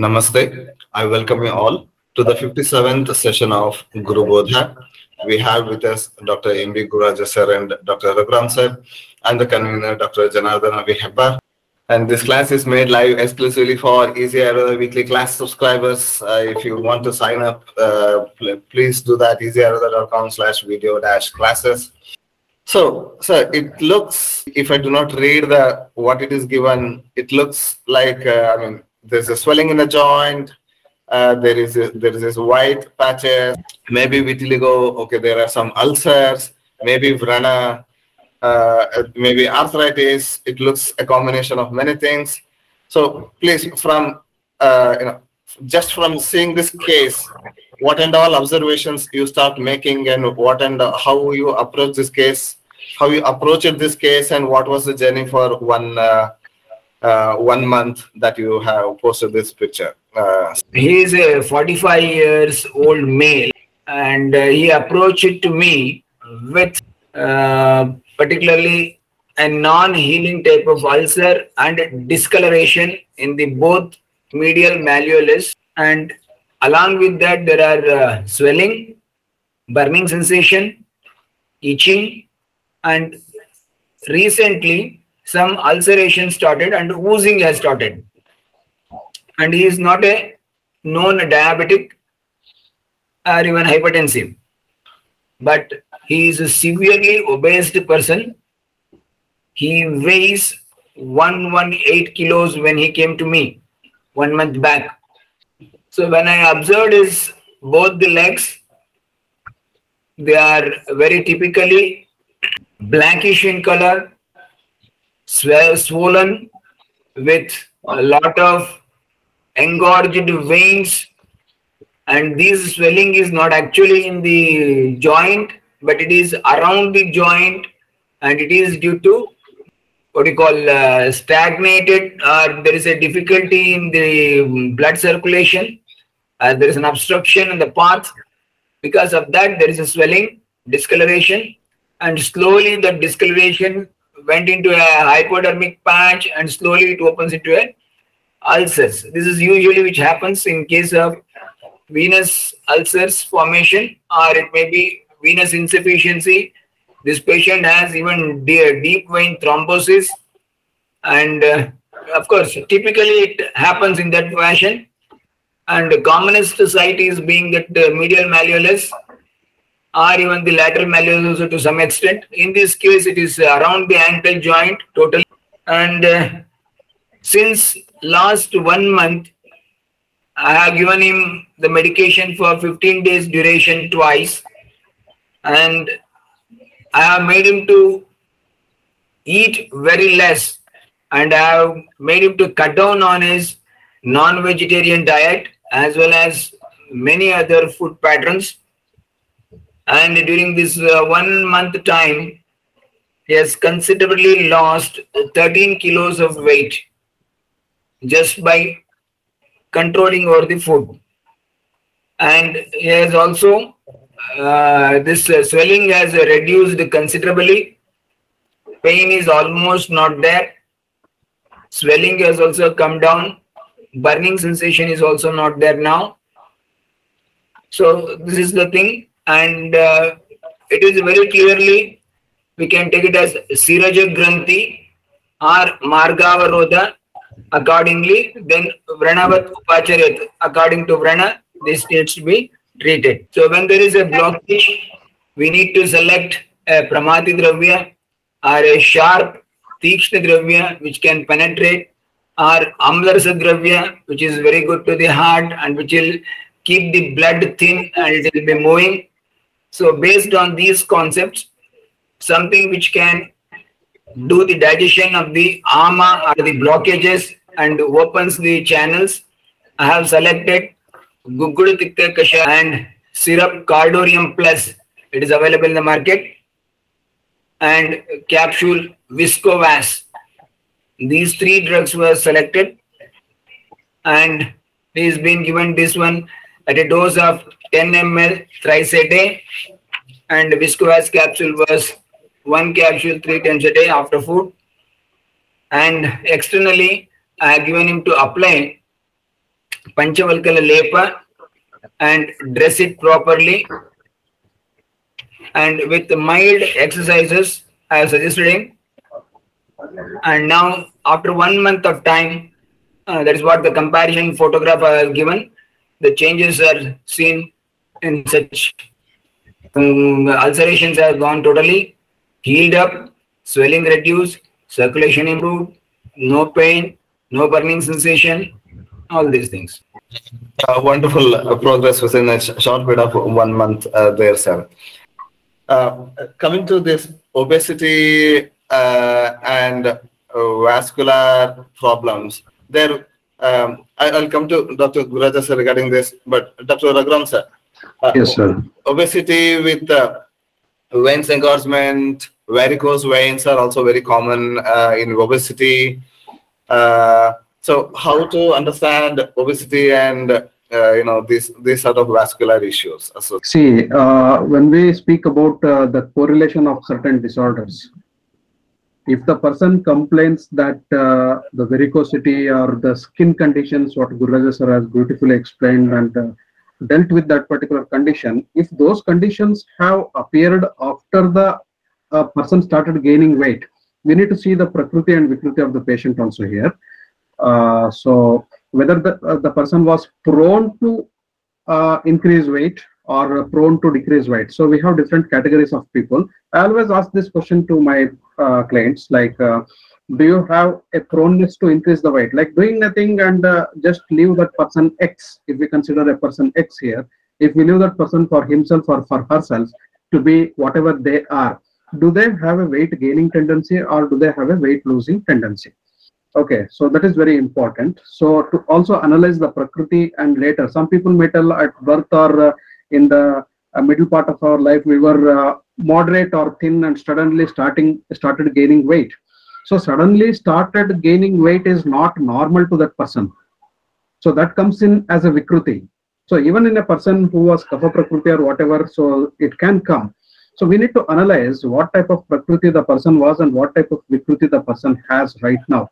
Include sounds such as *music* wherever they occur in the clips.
Namaste. I welcome you all to the 57th session of Guru Bodha. We have with us Dr. M.B. Gururaja sir and Dr. Raghuram sir and the convener Dr. Janardana V. Hebbar. And this class is made live exclusively for Easy Ayurveda Weekly class subscribers. Uh, if you want to sign up, uh, please do that easyayurveda.com slash video dash classes. So, sir, it looks, if I do not read the what it is given, it looks like, uh, I mean, there's a swelling in the joint, uh, there is a, there is this white patches, maybe vitiligo, okay, there are some ulcers, maybe vrana, uh, maybe arthritis. It looks a combination of many things. So please, from uh, you know, just from seeing this case, what and all observations you start making, and what and how you approach this case, how you approached this case, and what was the journey for one uh, one month that you have posted this picture. Uh, he is a 45 years old male and uh, he approached to me with uh, particularly a non-healing type of ulcer and discoloration in the both medial malleolus and along with that there are uh, swelling burning sensation itching and recently some ulceration started and oozing has started. And he is not a known diabetic or even hypertensive. But he is a severely obese person. He weighs 118 kilos when he came to me one month back. So when i observed his both the legs they are very typically blackish in color swollen with a lot of engorged veins. And this swelling is not actually in the joint but it is around the joint. And it is due to what you call uh, stagnated or there is a difficulty in the blood circulation. Uh, there is an obstruction in the path. Because of that there is a swelling discoloration. And slowly the discoloration went into a hypodermic patch and slowly it opens into a ulcers. This is usually which happens in case of venous ulcers formation or it may be venous insufficiency. This patient has even deep vein thrombosis and uh, of course typically it happens in that fashion and the commonest site is being that the medial malleolus or even the lateral malleolus also to some extent. In this case it is around the ankle joint totally and uh, since last one month, I have given him the medication for 15 days duration twice, and I have made him to eat very less, and I have made him to cut down on his non-vegetarian diet as well as many other food patterns. And during this uh, one month time, he has considerably lost 13 kilos of weight just by controlling over the food. And he has also, uh, this uh, swelling has reduced considerably. Pain is almost not there. Swelling has also come down. Burning sensation is also not there now. So this is the thing. And uh, it is very clearly, we can take it as Siraja Granthi or Margavarodha accordingly. Then vranavat upacharyat according to vrana this needs to be treated. So when there is a blockage we need to select a pramati dravya or a sharp tikshna dravya which can penetrate or amlarsa dravya which is very good to the heart and which will keep the blood thin and it will be moving so based on these concepts something which can do the digestion of the ama or the blockages and opens the channels. I have selected Guggulu Tiktaka Kashaya and syrup Cardorium Plus. It is available in the market. And capsule Viscovas. These three drugs were selected. And he is being given this one at a dose of 10 ml thrice a day. And Viscovas capsule was one capsule three times a day after food. And externally, I have given him to apply Panchavalkala Lepa and dress it properly. And with mild exercises, I have suggested him. And now, after one month of time, uh, that is what the comparison photograph I have given. The changes are seen in such um, ulcerations have gone totally healed up, swelling reduced, circulation improved, no pain, no burning sensation, all these things. Uh, wonderful uh, progress within a sh- short period of one month uh, there, sir. Uh, coming to this obesity uh, and uh, vascular problems, there um, I, I'll come to Dr. Gururaja sir regarding this, but Dr. Raghuram sir, uh, Yes, sir. obesity with uh, veins engorgement, varicose veins are also very common uh, in obesity. Uh, so, how to understand obesity and uh, you know these these sort of vascular issues? So, See, uh, when we speak about uh, the correlation of certain disorders, if the person complains that uh, the varicosity or the skin conditions, what Gururaja sir has beautifully explained and uh, dealt with that particular condition, if those conditions have appeared after the uh, person started gaining weight, we need to see the prakriti and vikruti of the patient also here. Uh, so whether the, uh, the person was prone to uh, increase weight or prone to decrease weight. So we have different categories of people. I always ask this question to my uh, clients like, uh, do you have a proneness to increase the weight? Like doing nothing and uh, just leave that person X, if we consider a person X here, if we leave that person for himself or for herself to be whatever they are, do they have a weight gaining tendency or do they have a weight losing tendency? Okay, so that is very important. So to also analyze the prakriti and later, some people may tell at birth or uh, in the uh, middle part of our life we were uh, moderate or thin and suddenly starting started gaining weight. So suddenly started gaining weight is not normal to that person. So that comes in as a vikruti. So even in a person who was kapha prakriti or whatever, so it can come. So we need to analyze what type of prakriti the person was and what type of vikruti the person has right now.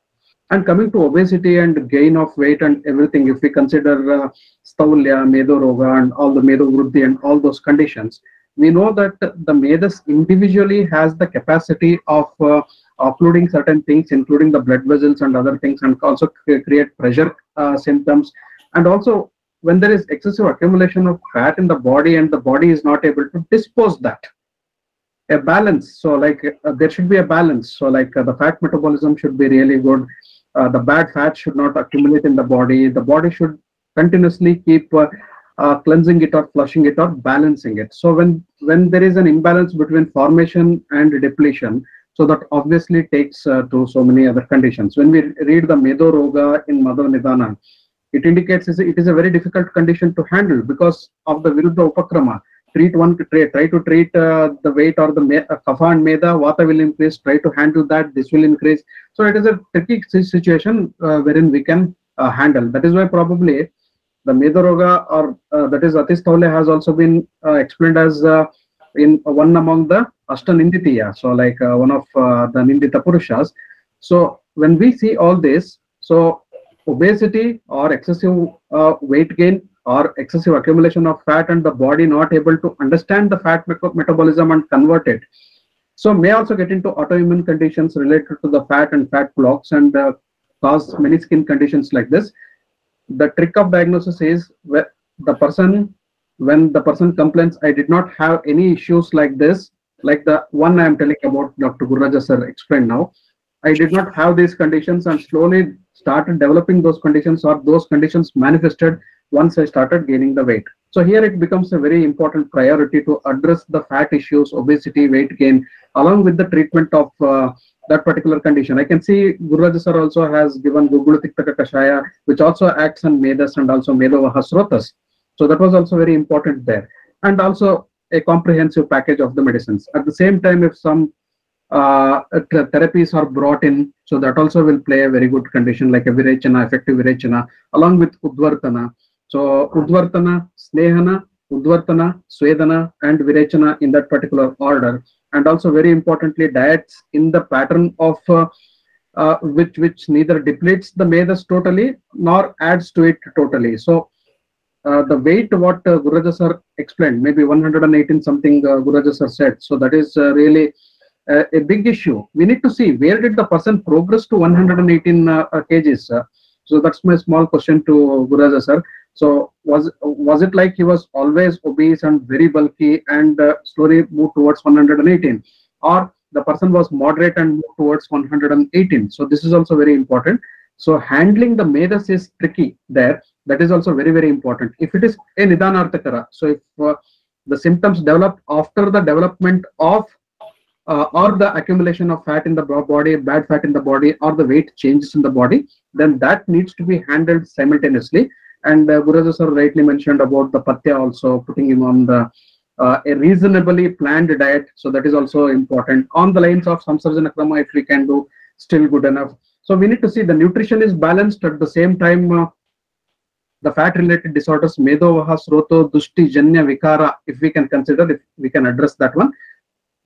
And coming to obesity and gain of weight and everything, if we consider uh, staulya, medo roga, and all the medo vruddhi and all those conditions, we know that the medas individually has the capacity of uh, uploading certain things, including the blood vessels and other things, and also create pressure uh, symptoms. And also, when there is excessive accumulation of fat in the body and the body is not able to dispose that, a balance. So, like uh, there should be a balance. So, like uh, the fat metabolism should be really good. Uh, the bad fat should not accumulate in the body. The body should continuously keep uh, uh, cleansing it or flushing it or balancing it. So when when there is an imbalance between formation and depletion, so that obviously takes uh, to so many other conditions. When we read the Medo Roga in Madhav Nidana, it indicates it is a very difficult condition to handle because of the Viruddha Upakrama. Treat one, try, try to treat uh, the weight or the me- uh, kapha and meda, vata will increase, try to handle that, this will increase. So it is a tricky situation uh, wherein we can uh, handle. That is why probably the Medaroga or uh, that is Atisthaule has also been uh, explained as in one among the Ashtaninditiya, so like one of the Nindita Purushas. So when we see all this, so obesity or excessive weight gain or excessive accumulation of fat and the body not able to understand the fat metabolism and convert it. So may also get into autoimmune conditions related to the fat and fat blocks and uh, cause many skin conditions like this the trick of diagnosis is the person when the person complains i did not have any issues like this like the one i am telling about dr gururaja sir explained now i did not have these conditions and slowly started developing those conditions or those conditions manifested once i started gaining the weight so here it becomes a very important priority to address the fat issues obesity weight gain along with the treatment of uh, that particular condition. I can see Gururaja sir also has given Guggulutiktaka Kashaya, which also acts on Medas and also Medavahasrotas. So that was also very important there. And also a comprehensive package of the medicines. At the same time, if some uh, therapies are brought in, so that also will play a very good condition like a Virechana, effective Virechana, along with Udvartana. So Udvartana, Snehana, Udvartana, Swedana, and Virechana in that particular order and also very importantly diets in the pattern of uh, uh, which which neither depletes the medas totally nor adds to it totally. So uh, the weight what uh, Gururaja sir explained, maybe 118 something uh, Gururaja sir said. So that is uh, really uh, a big issue. We need to see where did the person progress to 118 uh, kgs. so that's my small question to Gururaja sir. So was was it like he was always obese and very bulky and uh, slowly moved towards 118, or the person was moderate and moved towards 118? So this is also very important. So handling the medas is tricky there. That is also very very important. If it is a nidanartakara, so if uh, the symptoms develop after the development of uh, or the accumulation of fat in the body, bad fat in the body, or the weight changes in the body, then that needs to be handled simultaneously. And uh, Gururaja sir rightly mentioned about the patya also putting him on the uh, a reasonably planned diet. So that is also important. On the lines of samsarjana krama, if we can do, still good enough. So we need to see the nutrition is balanced at the same time. Uh, the fat related disorders, medovaha, sroto, dushti, janya, vikara, if we can consider, if we can address that one.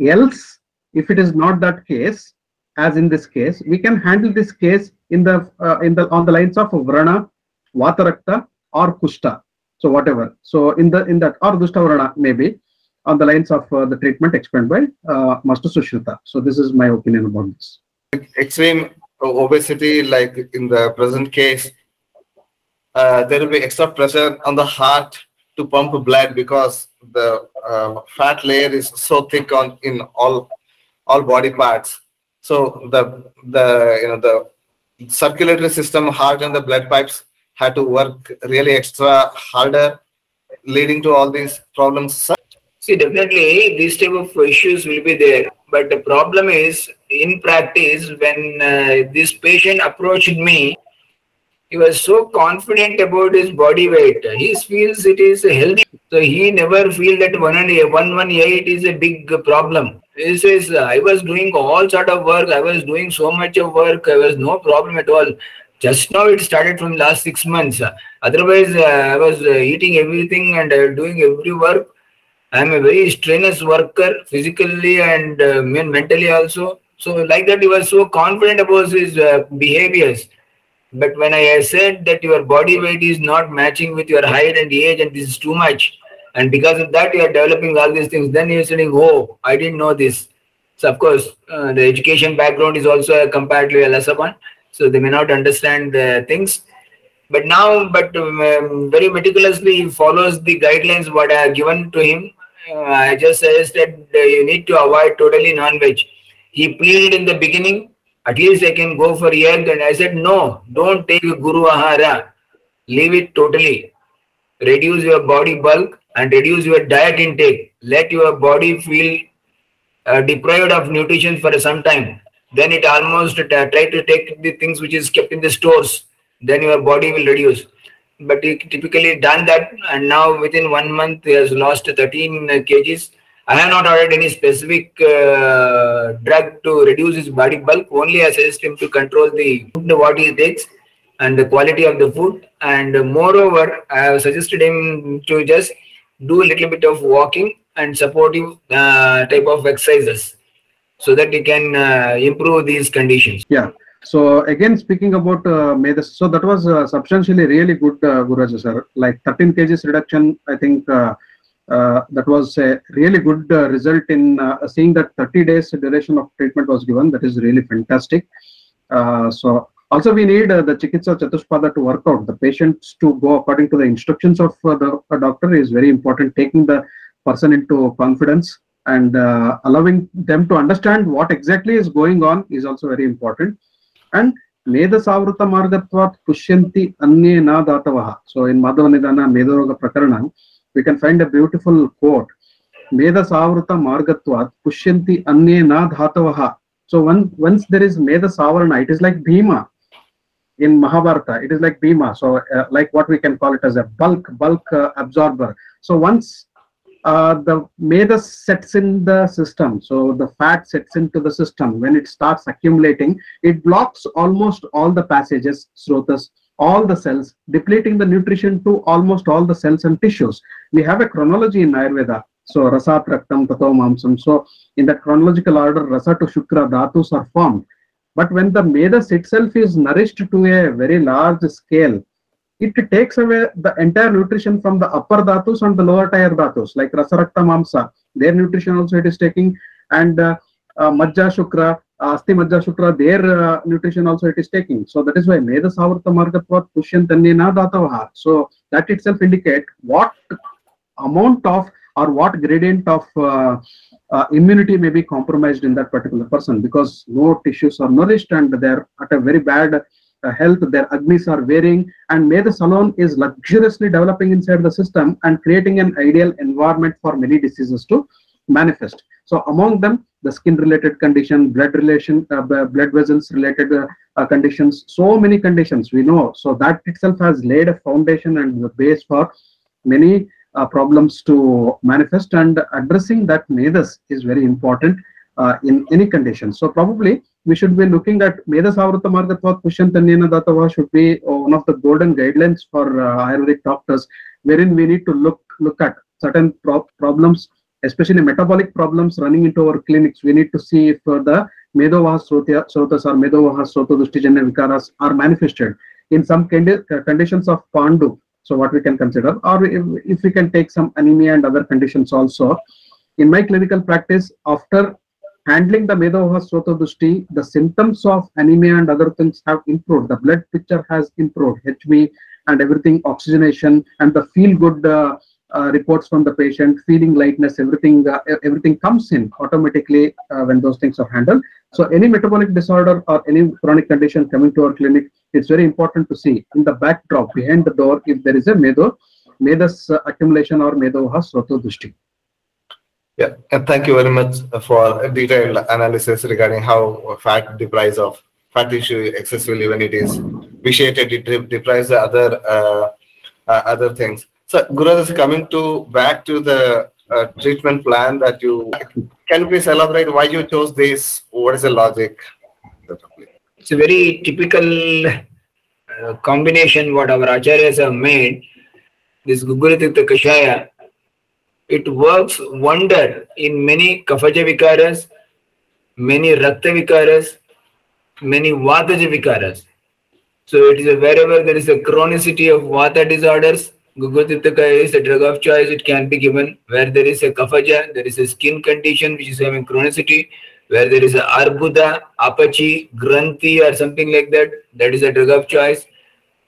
Else, if it is not that case, as in this case, we can handle this case in the uh, in the on the lines of vrana, vatarakta, or kushta. So whatever. So in the in that or dushta vrana maybe on the lines of uh, the treatment explained by uh, Master Sushruta. So this is my opinion about this. extreme obesity, like in the present case, uh, there will be extra pressure on the heart to pump blood because the uh, fat layer is so thick on in all all body parts. So the the you know the circulatory system, heart and the blood pipes had to work really extra harder, leading to all these problems. See, definitely these type of issues will be there. But the problem is, in practice, when uh, this patient approached me, he was so confident about his body weight. He feels it is healthy. So he never feel that 118 is a big problem. He says, I was doing all sort of work. I was doing so much of work. There was no problem at all. Just now it started from last six months. Otherwise, uh, I was uh, eating everything and uh, doing every work. I am a very strenuous worker, physically and mentally also. So like that, he was so confident about his behaviors. But when I said that your body weight is not matching with your height and age, and this is too much, and because of that you are developing all these things, then you're saying, "Oh, I didn't know this." So of course, uh, the education background is also a comparatively lesser one, so they may not understand things. But now, but um, very meticulously he follows the guidelines what I have given to him. Uh, I just suggested uh, you need to avoid totally non-veg. He pleaded in the beginning at least I can go for egg. And I said, no, don't take Guru Ahara. Leave it totally. Reduce your body bulk and reduce your diet intake. Let your body feel uh, deprived of nutrition for some time. Then it almost try to take the things which is kept in the stores. Then your body will reduce. But he typically done that, and now within one month he has lost 13 kgs. I have not ordered any specific uh, drug to reduce his body bulk. Only I suggest him to control the what he takes and the quality of the food. And moreover, I have suggested him to just do a little bit of walking and supportive uh, type of exercises so that he can uh, improve these conditions. Yeah. So again, speaking about uh, so that was uh, substantially really good, uh, Gururaja sir. Like 13 kgs reduction, I think uh, uh, that was a really good uh, result in uh, seeing that 30 days duration of treatment was given. That is really fantastic. So also we need the Chikitsa Chatuspada to work out. The patients to go according to the instructions of the doctor is very important. Taking the person into confidence and uh, allowing them to understand what exactly is going on is also very important. And Medasavruta Margatvat Pushyanti Anye Na Datavaha. So in Madhavanidana Medaroga Prakarana, we can find a beautiful quote. Medasavruta Margatvat Pushyanti Anye Na Dhatavaha. So one, once there is Medasavarana, it is like Bhima in Mahabharata. It is like Bhima. So uh, like what we can call it as a bulk, bulk uh, absorber. So once uh, the medas sets in the system so the fat sets into the system when it starts accumulating it blocks almost all the passages srotas all the cells depleting the nutrition to almost all the cells and tissues. We have a chronology in ayurveda so rasat raktam tato mamsam. So in that chronological order rasa to shukra dhatus are formed. But when the medas itself is nourished to a very large scale, it takes away the entire nutrition from the upper dhatus and the lower tier dhatus, like Rasarakta Mamsa. Their nutrition also it is taking, and uh, uh, Majja Shukra, Asti Majja Shukra, their uh, nutrition also it is taking. So that is why Meda Savarta Margatvat Pushyan Datavaha. So that itself indicate what amount of or what gradient of uh, uh, immunity may be compromised in that particular person because no tissues are nourished and they're at a very bad uh, health, their agnis are varying, and Medas alone is luxuriously developing inside the system and creating an ideal environment for many diseases to manifest. So among them, the skin-related condition, blood relation, uh, blood vessels related uh, uh, conditions, so many conditions we know. So that itself has laid a foundation and the base for many uh, problems to manifest and addressing that medas is very important in any condition. So probably we should be looking at medas avrata margatvat pushyantanyena datava should be uh, one of the golden guidelines for uh, Ayurvedic doctors, wherein we need to look look at certain pro- problems, especially metabolic problems running into our clinics. We need to see if uh, the medovahas srotya- srotas or medovahas srotodushtijanya vikaras are manifested in some condi- conditions of pandu so what we can consider or if, if we can take some anemia and other conditions also in my clinical practice after handling the Medavaha Srotodushti, the symptoms of anemia and other things have improved. The blood picture has improved, HB and everything, oxygenation and the feel good uh, uh, reports from the patient, feeling lightness, everything, uh, everything comes in automatically uh, when those things are handled. So any metabolic disorder or any chronic condition coming to our clinic, it's very important to see in the backdrop behind the door if there is a medo, medas uh, accumulation or medovaha srotodushti. Yeah, and thank you very much for detailed analysis regarding how fat deprives of fat tissue excessively when it is vitiated, it deprives the other uh, uh, other things. So, Guru, is coming to back to the uh, treatment plan that you can you please elaborate why you chose this? What is the logic? It's a very typical uh, combination what our acharyas have made. This Guguritikta Kashaya, it works wonder in many Kafaja Vikaras, many Rakta Vikaras, many Vataja Vikaras. So it is a, wherever there is a chronicity of Vata disorders, Guguritikta is a drug of choice, it can be given. Where there is a Kafaja, there is a skin condition which is having chronicity, where there is a arbuda, apachi, granthi or something like that, that is a drug of choice.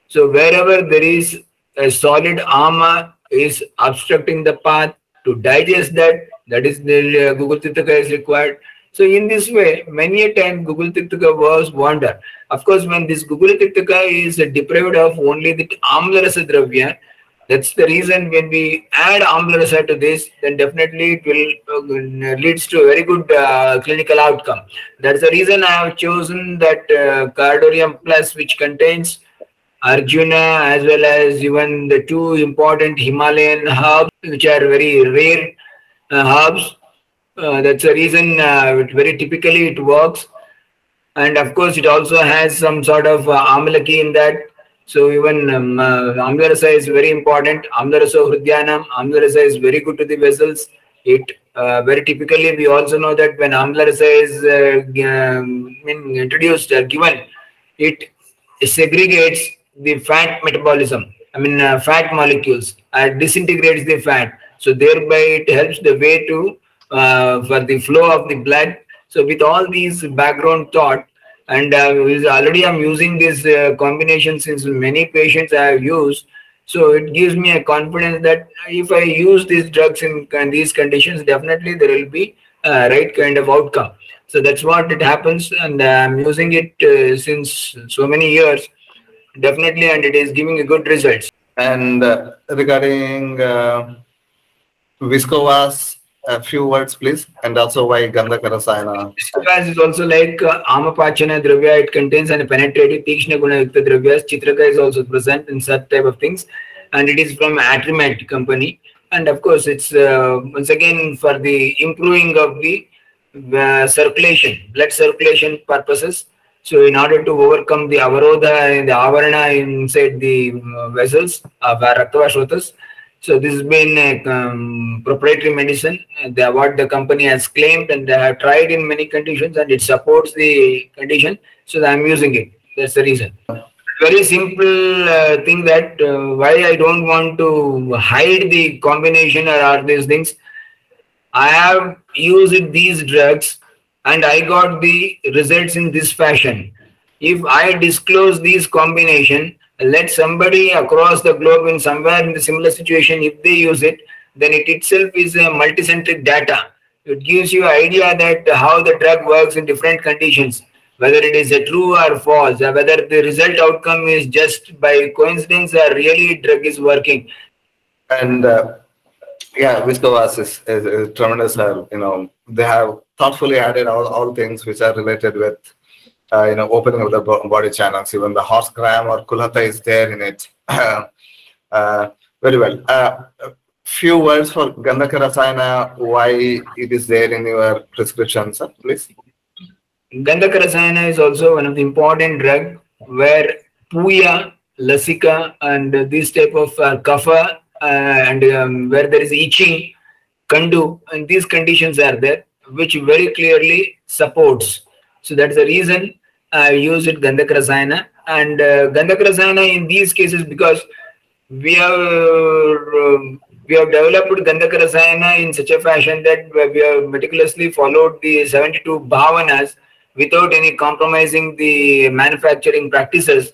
So wherever there is a solid ama is obstructing the path to digest that, that is the uh, Guggulu Tiktaka is required. So in this way, many a time Guggulu Tiktaka was wander. Of course, when this Guggulu Tiktaka is deprived of only the Amla Rasa Dravya, that's the reason when we add amla rasa to this, then definitely it will uh, leads to a very good uh, clinical outcome. That's the reason I have chosen that uh, Cardorium Plus, which contains Arjuna as well as even the two important Himalayan herbs, which are very rare uh, herbs. Uh, that's the reason uh, it very typically it works. And of course, it also has some sort of uh, amalaki in that. So even um, uh, is very important. Amla Rasa Hridyanam, Amla Rasa is very good to the vessels. It uh, very typically we also know that when Amla Rasa is uh, um, introduced or given, it segregates the fat metabolism. I mean uh, fat molecules and disintegrates the fat. So thereby it helps the way to uh, for the flow of the blood. So with all these background thought, and uh, already I'm using this uh, combination since many patients I have used. So it gives me a confidence that if I use these drugs in, in these conditions, definitely there will be a right kind of outcome. So that's what it happens, and I'm using it uh, since so many years, definitely, and it is giving a good results. And uh, regarding uh, Viscovas, a few words, please, and also why Gandhaka Rasayana. Chitrakas is also like uh, Amapachana Dravya. It contains and penetrative Tikshna Guna Yukta Dravyas. Chitraka is also present in such type of things. And it is from Atrimed company. And of course, it's uh, once again for the improving of the uh, circulation, blood circulation purposes. So in order to overcome the avarodha and the avarana inside the uh, vessels of our So this has been a um, proprietary medicine. The, what the company has claimed and they have tried in many conditions and it supports the condition. So I'm using it. That's the reason. Very simple uh, thing that uh, why I don't want to hide the combination or are these things. I have used these drugs and I got the results in this fashion. If I disclose these combination, let somebody across the globe in somewhere in the similar situation, if they use it, then it itself is a multicentric data. It gives you idea that how the drug works in different conditions, whether it is a true or false, or whether the result outcome is just by coincidence or really drug is working. And uh, yeah, Viscovas is, is, is tremendous. Uh, you know, they have thoughtfully added all, all things which are related with uh, you know opening of the bo- body channels. Even the horse gram or kulhata is there in it. *clears throat* uh, very well. Uh, few words for Gandhaka Rasayana, why it is there in your prescription, sir, please. Gandhaka Rasayana is also one of the important drug where puya, lasika and these type of uh, kapha and um, where there is itching, kandu and these conditions are there which very clearly supports. So that's the reason I use it Gandhaka Rasayana and uh, in these cases because we have um, we have developed Gandhaka Rasayana in such a fashion that we have meticulously followed the 72 bhavanas without any compromising the manufacturing practices.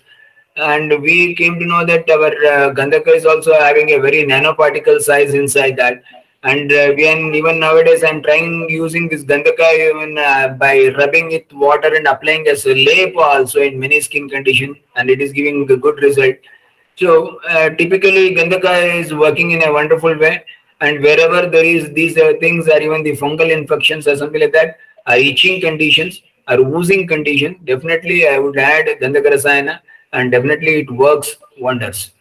And we came to know that our uh, Gandhaka is also having a very nanoparticle size inside that. And uh, we are, even nowadays, I'm trying using this Gandhaka even uh, by rubbing it water and applying as a lap also in many skin condition, and it is giving a good result. So uh, typically, Gandhaka is working in a wonderful way, and wherever there is these uh, things, or even the fungal infections or something like that, are itching conditions, are oozing condition, definitely I would add Gandhaka Rasayana, and definitely it works wonders.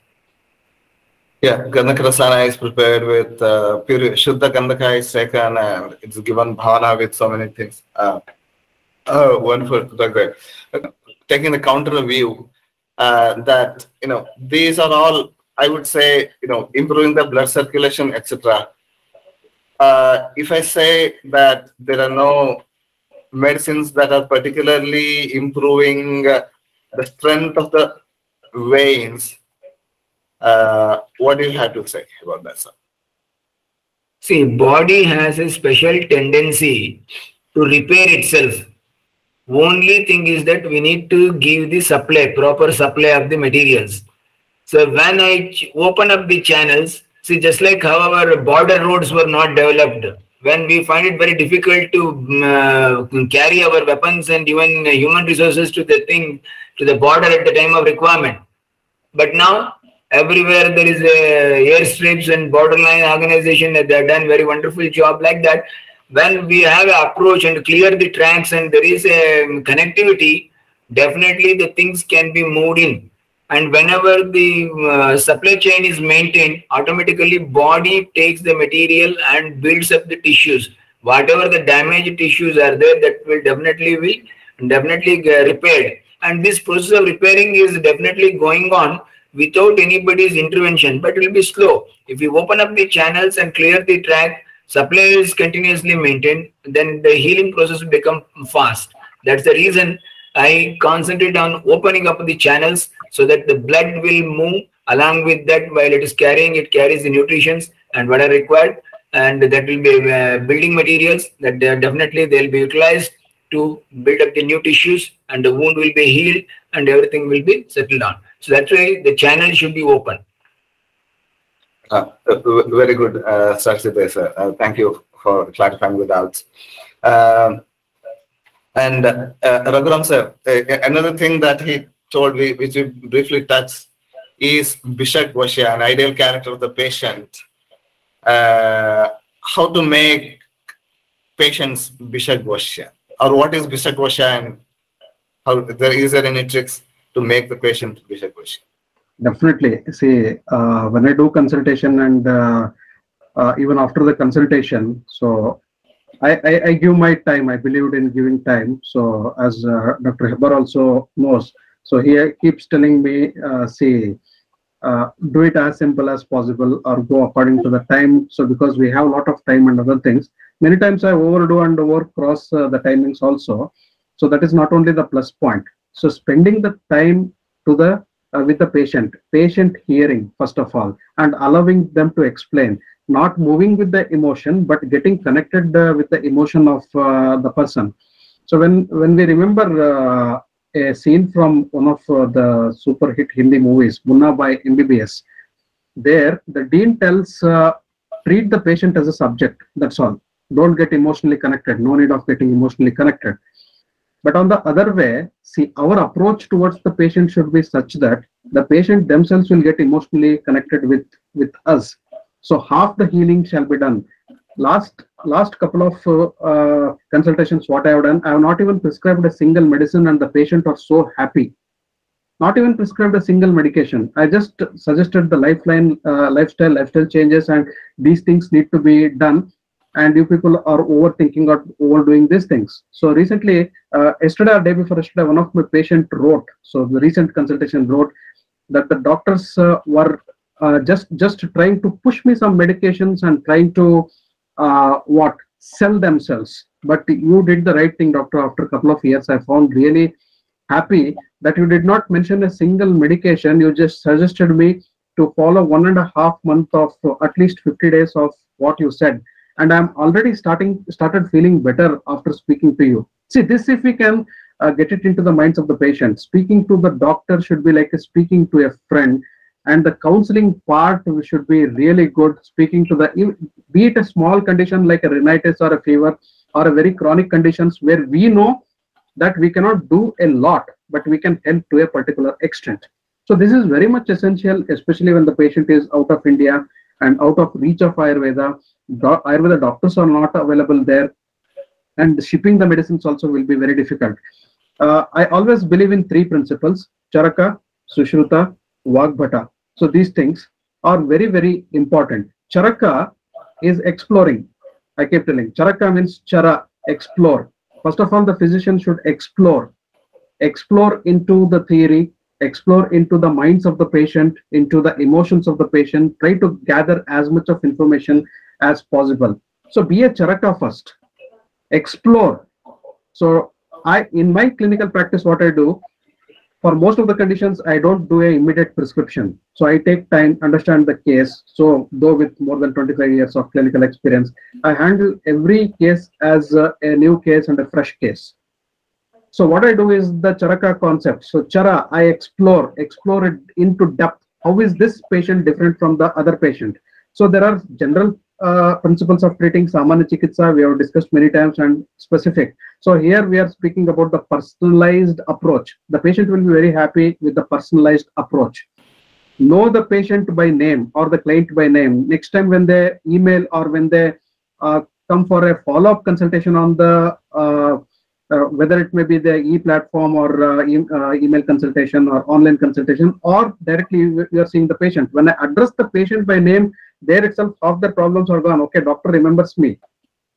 Yeah, Gandhaka is prepared with uh, pure Shuddha Gandhaka is taken and it's given bhavana with so many things. Uh, oh, wonderful. Great. Taking the counter view uh, that, you know, these are all, I would say, you know, improving the blood circulation, etc. Uh, if I say that there are no medicines that are particularly improving uh, the strength of the veins, uh, what do you have to say about that, sir? See, body has a special tendency to repair itself. Only thing is that we need to give the supply, proper supply of the materials. So when I open up the channels, see, just like how our border roads were not developed, when we find it very difficult to um, uh, carry our weapons and even human resources to the thing, to the border at the time of requirement. But now everywhere there is a airstrips and borderline organization that they have done very wonderful job like that when we have an approach and clear the tracks and there is a connectivity definitely the things can be moved in and whenever the uh, supply chain is maintained automatically body takes the material and builds up the tissues whatever the damaged tissues are there that will definitely be definitely repaired and this process of repairing is definitely going on without anybody's intervention, but it will be slow. If you open up the channels and clear the track, supply is continuously maintained, then the healing process will become fast. That's the reason I concentrate on opening up the channels so that the blood will move along with that while it is carrying, it carries the nutritions and what are required. And that will be uh, building materials that they are definitely they'll be utilized to build up the new tissues and the wound will be healed and everything will be settled down. So that's why the channel should be open. Uh, very good, uh, Strategy sir. Uh, thank you for clarifying the doubts. Um, and uh, Raghuram sir, uh, another thing that he told which we briefly touched, is Bishak Vashya, an ideal character of the patient. Uh, how to make patients Bishak Vashya, or what is Bishak Vashya, and how there is there any tricks to make the patient Bishak Vashya? Definitely. See, uh, when I do consultation and uh, uh, even after the consultation, so I, I, I give my time. I believed in giving time. So as uh, Dr. Hebar also knows, so he keeps telling me, uh, see, uh, do it as simple as possible or go according to the time. So because we have a lot of time and other things, many times I overdo and overcross uh, the timings also. So that is not only the plus point. So spending the time to the uh, with the patient, patient hearing first of all, and allowing them to explain, not moving with the emotion, but getting connected uh, with the emotion of uh, the person. So when when we remember uh, a scene from one of uh, the super hit Hindi movies, Munna Bhai MBBS, there the dean tells uh, treat the patient as a subject. That's all. Don't get emotionally connected. No need of getting emotionally connected. But on the other way, see, our approach towards the patient should be such that the patient themselves will get emotionally connected with with us. So half the healing shall be done. Last last couple of uh, uh, consultations, what I have done, I have not even prescribed a single medicine, and the patient are so happy. Not even prescribed a single medication. I just suggested the lifeline, uh, lifestyle, lifestyle changes, and these things need to be done and you people are overthinking or overdoing these things. So recently, uh, yesterday or day before yesterday, one of my patient wrote. So the recent consultation wrote that the doctors uh, were uh, just just trying to push me some medications and trying to uh, what sell themselves. But you did the right thing, doctor. After a couple of years, I found really happy that you did not mention a single medication. You just suggested me to follow one and a half month of uh, at least 50 days of what you said and i'm already starting started feeling better after speaking to you see this if we can uh, get it into the minds of the patient speaking to the doctor should be like speaking to a friend and the counseling part should be really good. Speaking to the be it a small condition like a rhinitis or a fever or a very chronic conditions where we know that we cannot do a lot but we can help to a particular extent. So this is very much essential especially when the patient is out of india and out of reach of ayurveda. Do- ayurveda doctors are not available there. And shipping the medicines also will be very difficult. Uh, i always believe in three principles. Charaka sushruta vagbhata so these things are very very important. Charaka is exploring. I keep telling. Charaka means chara explore. First of all the physician should explore. Explore into the theory explore into the minds of the patient into the emotions of the patient. Try to gather as much of information as possible. So be a charaka first. Explore. So i in my clinical practice what i do for most of the conditions i don't do a immediate prescription so i take time understand the case so though with more than 25 years of clinical experience i handle every case as a, a new case and a fresh case so what I do is the Charaka concept. So Chara, I explore, explore it into depth. How is this patient different from the other patient? So there are general uh, principles of treating Samanya Chikitsa we have discussed many times and specific. So here we are speaking about the personalized approach. The patient will be very happy with the personalized approach. Know the patient by name or the client by name. Next time when they email or when they uh, come for a follow-up consultation on the uh, uh, whether it may be the e-platform or uh, e- uh, email consultation or online consultation or directly you are seeing the patient. When I address the patient by name, there itself half the problems are gone. Okay, doctor remembers me.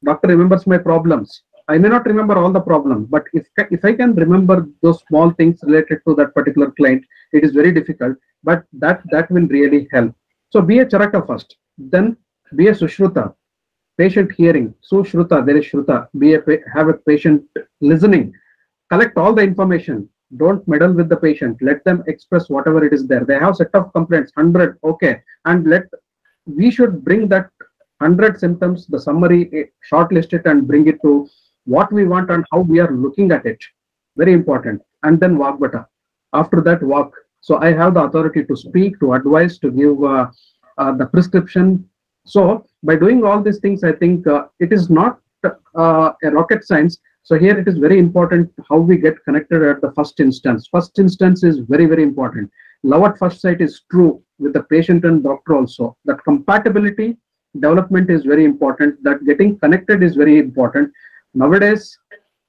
Doctor remembers my problems. I may not remember all the problems, but if if I can remember those small things related to that particular client, it is very difficult. But that that will really help. So be a charaka first, then be a sushruta patient hearing so shruta there is shruta be a have a patient listening collect all the information don't meddle with the patient let them express whatever it is there they have set of complaints 100 okay and let we should bring that 100 symptoms the summary eh, shortlist it and bring it to what we want and how we are looking at it very important and then vagbhata after that walk so i have the authority to speak to advise to give uh, uh, the prescription so by doing all these things, I think uh, it is not uh, a rocket science. So here it is very important how we get connected at the first instance. First instance is very, very important. Love at first sight is true with the patient and doctor also. That compatibility development is very important. That getting connected is very important. Nowadays,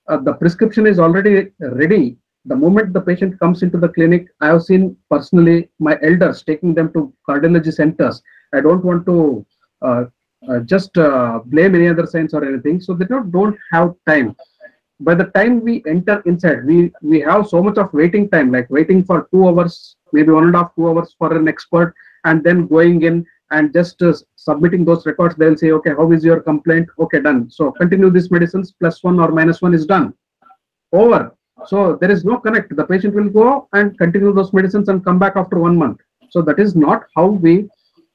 uh, the prescription is already ready. The moment the patient comes into the clinic, I have seen personally my elders taking them to cardiology centers. I don't want to uh, uh, just uh, blame any other science or anything. So they don't, don't have time. By the time we enter inside, we we have so much of waiting time, like waiting for two hours maybe one and a half, two hours for an expert, and then going in and just uh, submitting those records. They'll say, okay, how is your complaint? Okay, done. So continue these medicines. Plus one or minus one is done. Over. So there is no connect. The patient will go and continue those medicines and come back after one month. So that is not how we.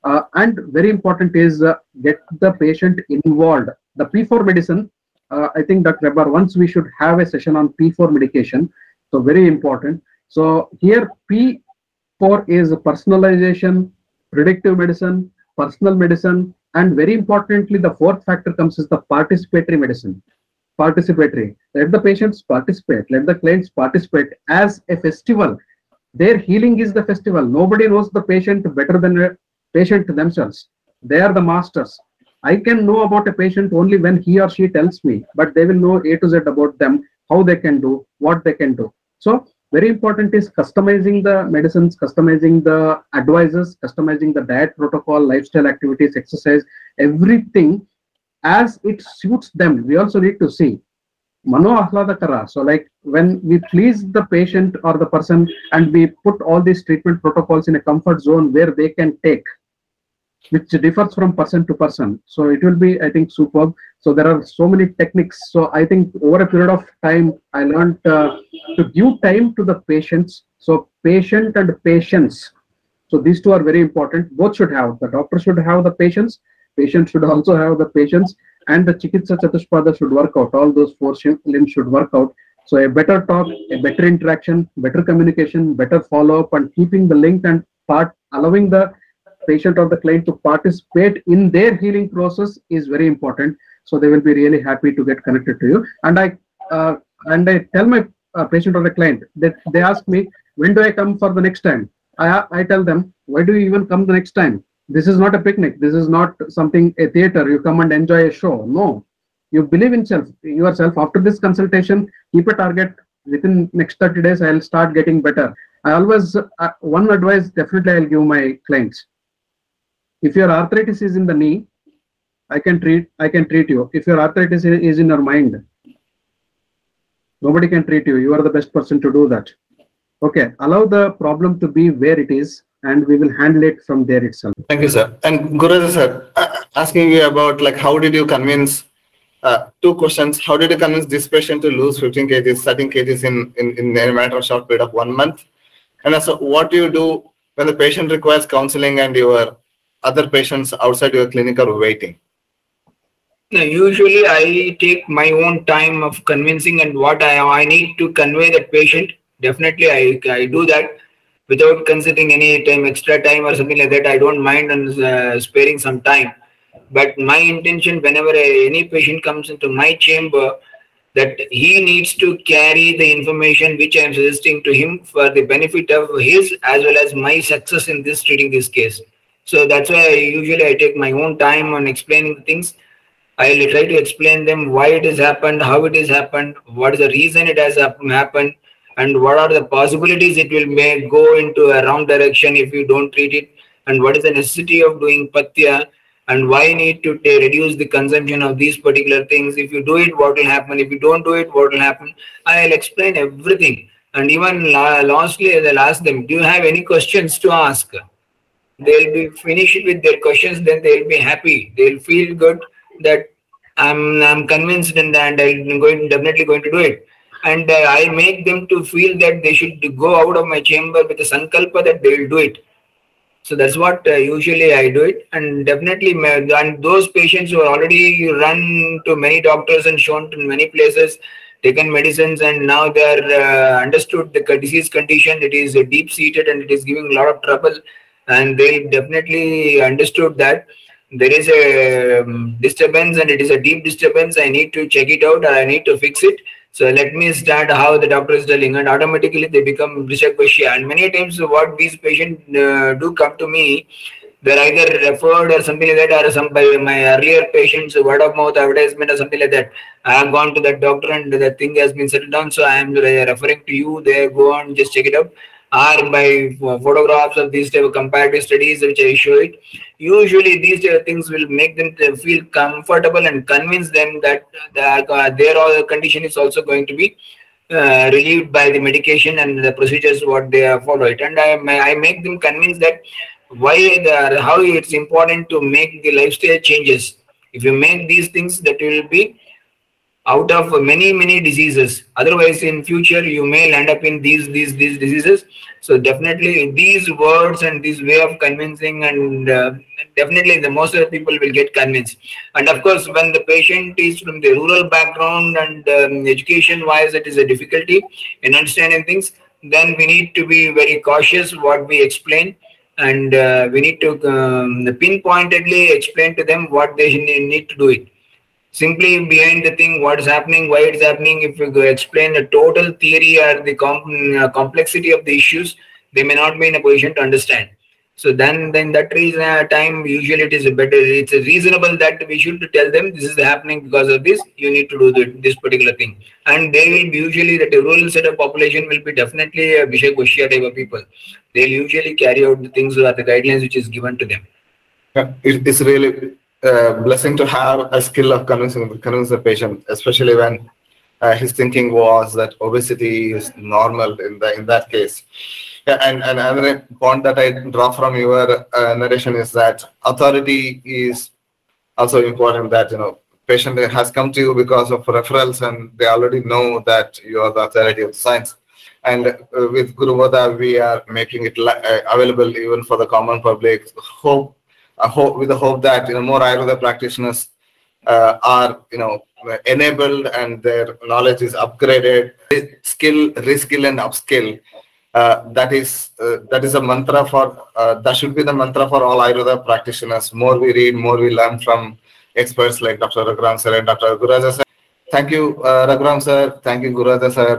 Uh, and very important is uh, get the patient involved. The P4 medicine uh, I think Dr. Hebbar, once we should have a session on P4 medication. So very important. So here P4 is personalization, predictive medicine, personal medicine, and very importantly, the fourth factor comes is the participatory medicine. Participatory. Let the patients participate. Let the clients participate as a festival. Their healing is the festival. Nobody knows the patient better than a patient themselves. They are the masters. I can know about a patient only when he or she tells me, but they will know A to Z about them, how they can do, what they can do. So very important is customizing the medicines, customizing the advices, customizing the diet protocol, lifestyle activities, exercise, everything as it suits them. We also need to see mano ahladakara. So like when we please the patient or the person and we put all these treatment protocols in a comfort zone where they can take which differs from person to person. So it will be, I think, superb. So there are so many techniques. So I think over a period of time, I learned uh, to give time to the patients. So patient and patients. So these two are very important. Both should have. The doctor should have the patients. Patient should also have the patients. And the Chikitsa Chatushpada should work out. All those four limbs should work out. So a better talk, a better interaction, better communication, better follow-up, and keeping the link and part, allowing the patient or the client to participate in their healing process is very important. So they will be really happy to get connected to you. And I uh, and I tell my uh, patient or the client that they ask me when do I come for the next time. I I tell them why do you even come the next time? This is not a picnic. This is not something a theater. You come and enjoy a show. No, you believe in self yourself. After this consultation, keep a target. Within next 30 days, I'll start getting better. I always uh, one advice definitely I'll give my clients if your arthritis is in the knee i can treat i can treat you. If your arthritis is in your mind nobody can treat you. You are the best person to do that. Okay allow the problem to be where it is and we will handle it from there itself. Thank you sir. And guruji sir asking you about like how did you convince uh, two questions. How did you convince this patient to lose 15 kgs 13 kgs in, in in a matter of short period of one month? And also what do you do when the patient requires counseling and you are other patients outside your clinic are waiting? No, usually I take my own time of convincing and what I, I need to convey that patient. Definitely, I, I do that without considering any time, extra time or something like that. I don't mind and uh, sparing some time. But my intention, whenever any patient comes into my chamber, that he needs to carry the information which I am suggesting to him for the benefit of his as well as my success in this treating this case. So that's why usually I take my own time on explaining things. I'll try to explain them why it has happened, how it has happened, what is the reason it has happened, and what are the possibilities it will may go into a wrong direction if you don't treat it, and what is the necessity of doing pathya, and why need to reduce the consumption of these particular things. If you do it, what will happen? If you don't do it, what will happen? I'll explain everything. And even lastly, I'll ask them, do you have any questions to ask? They'll be finished with their questions then they'll be happy. They'll feel good that i'm i'm convinced and, and i'm going definitely going to do it. And uh, i make them to feel that they should go out of my chamber with a sankalpa that they will do it. So that's what uh, usually i do it. And definitely and those patients who are already run to many doctors and shown to many places taken medicines and now they are uh, understood the disease condition it is deep seated and it is giving a lot of trouble and they definitely understood that there is a um, disturbance and it is a deep disturbance. I need to check it out or I need to fix it. So let me start how the doctor is telling, and automatically they become Bhishakvashya. And many times, what these patients uh, do come to me, they're either referred or something like that, or some by my earlier patients, word of mouth advertisement or something like that. I have gone to that doctor and the thing has been settled down, so I am referring to you. There, go on, just check it out or by photographs of these type of comparative studies which I show it. Usually these type of things will make them feel comfortable and convince them that uh, their condition is also going to be uh, relieved by the medication and the procedures what they follow it. And I, I make them convinced that why the, how it's important to make the lifestyle changes. If you make these things, that will be out of many many diseases. Otherwise, in future you may land up in these these these diseases. So definitely these words and this way of convincing and uh, definitely the most of the people will get convinced. And of course, when the patient is from the rural background and um, education wise, it is a difficulty in understanding things. Then we need to be very cautious what we explain and uh, we need to um, pinpointedly explain to them what they need to do it simply behind the thing what is happening why it's happening if you explain the total theory or the com uh, complexity of the issues they may not be in a position to understand. So then then that reason uh, time usually it is better it's reasonable that we should tell them this is happening because of this you need to do the, this particular thing. And they will usually that the rural set of population will be definitely a Vishay type of people. They'll usually carry out the things or the guidelines which is given to them. Yeah, it's really blessing to have a skill of convincing the patient, especially when uh, his thinking was that obesity is normal in the in that case. And, and another point that I draw from your uh, narration is that authority is also important. That you know, patient has come to you because of referrals, and they already know that you are the authority of science. And uh, with Guru Bodha, we are making it uh, available even for the common public. Hope hope, with the hope that you know more Ayurveda practitioners uh, are you know enabled and their knowledge is upgraded, skill, reskill, and upskill. Uh, that is uh, that is a mantra for uh, that should be the mantra for all Ayurveda practitioners. More we read, more we learn from experts like Dr. Raghuram sir and Dr. Gururaja sir. Thank you, uh, Raghuram sir. Thank you, Gururaja sir.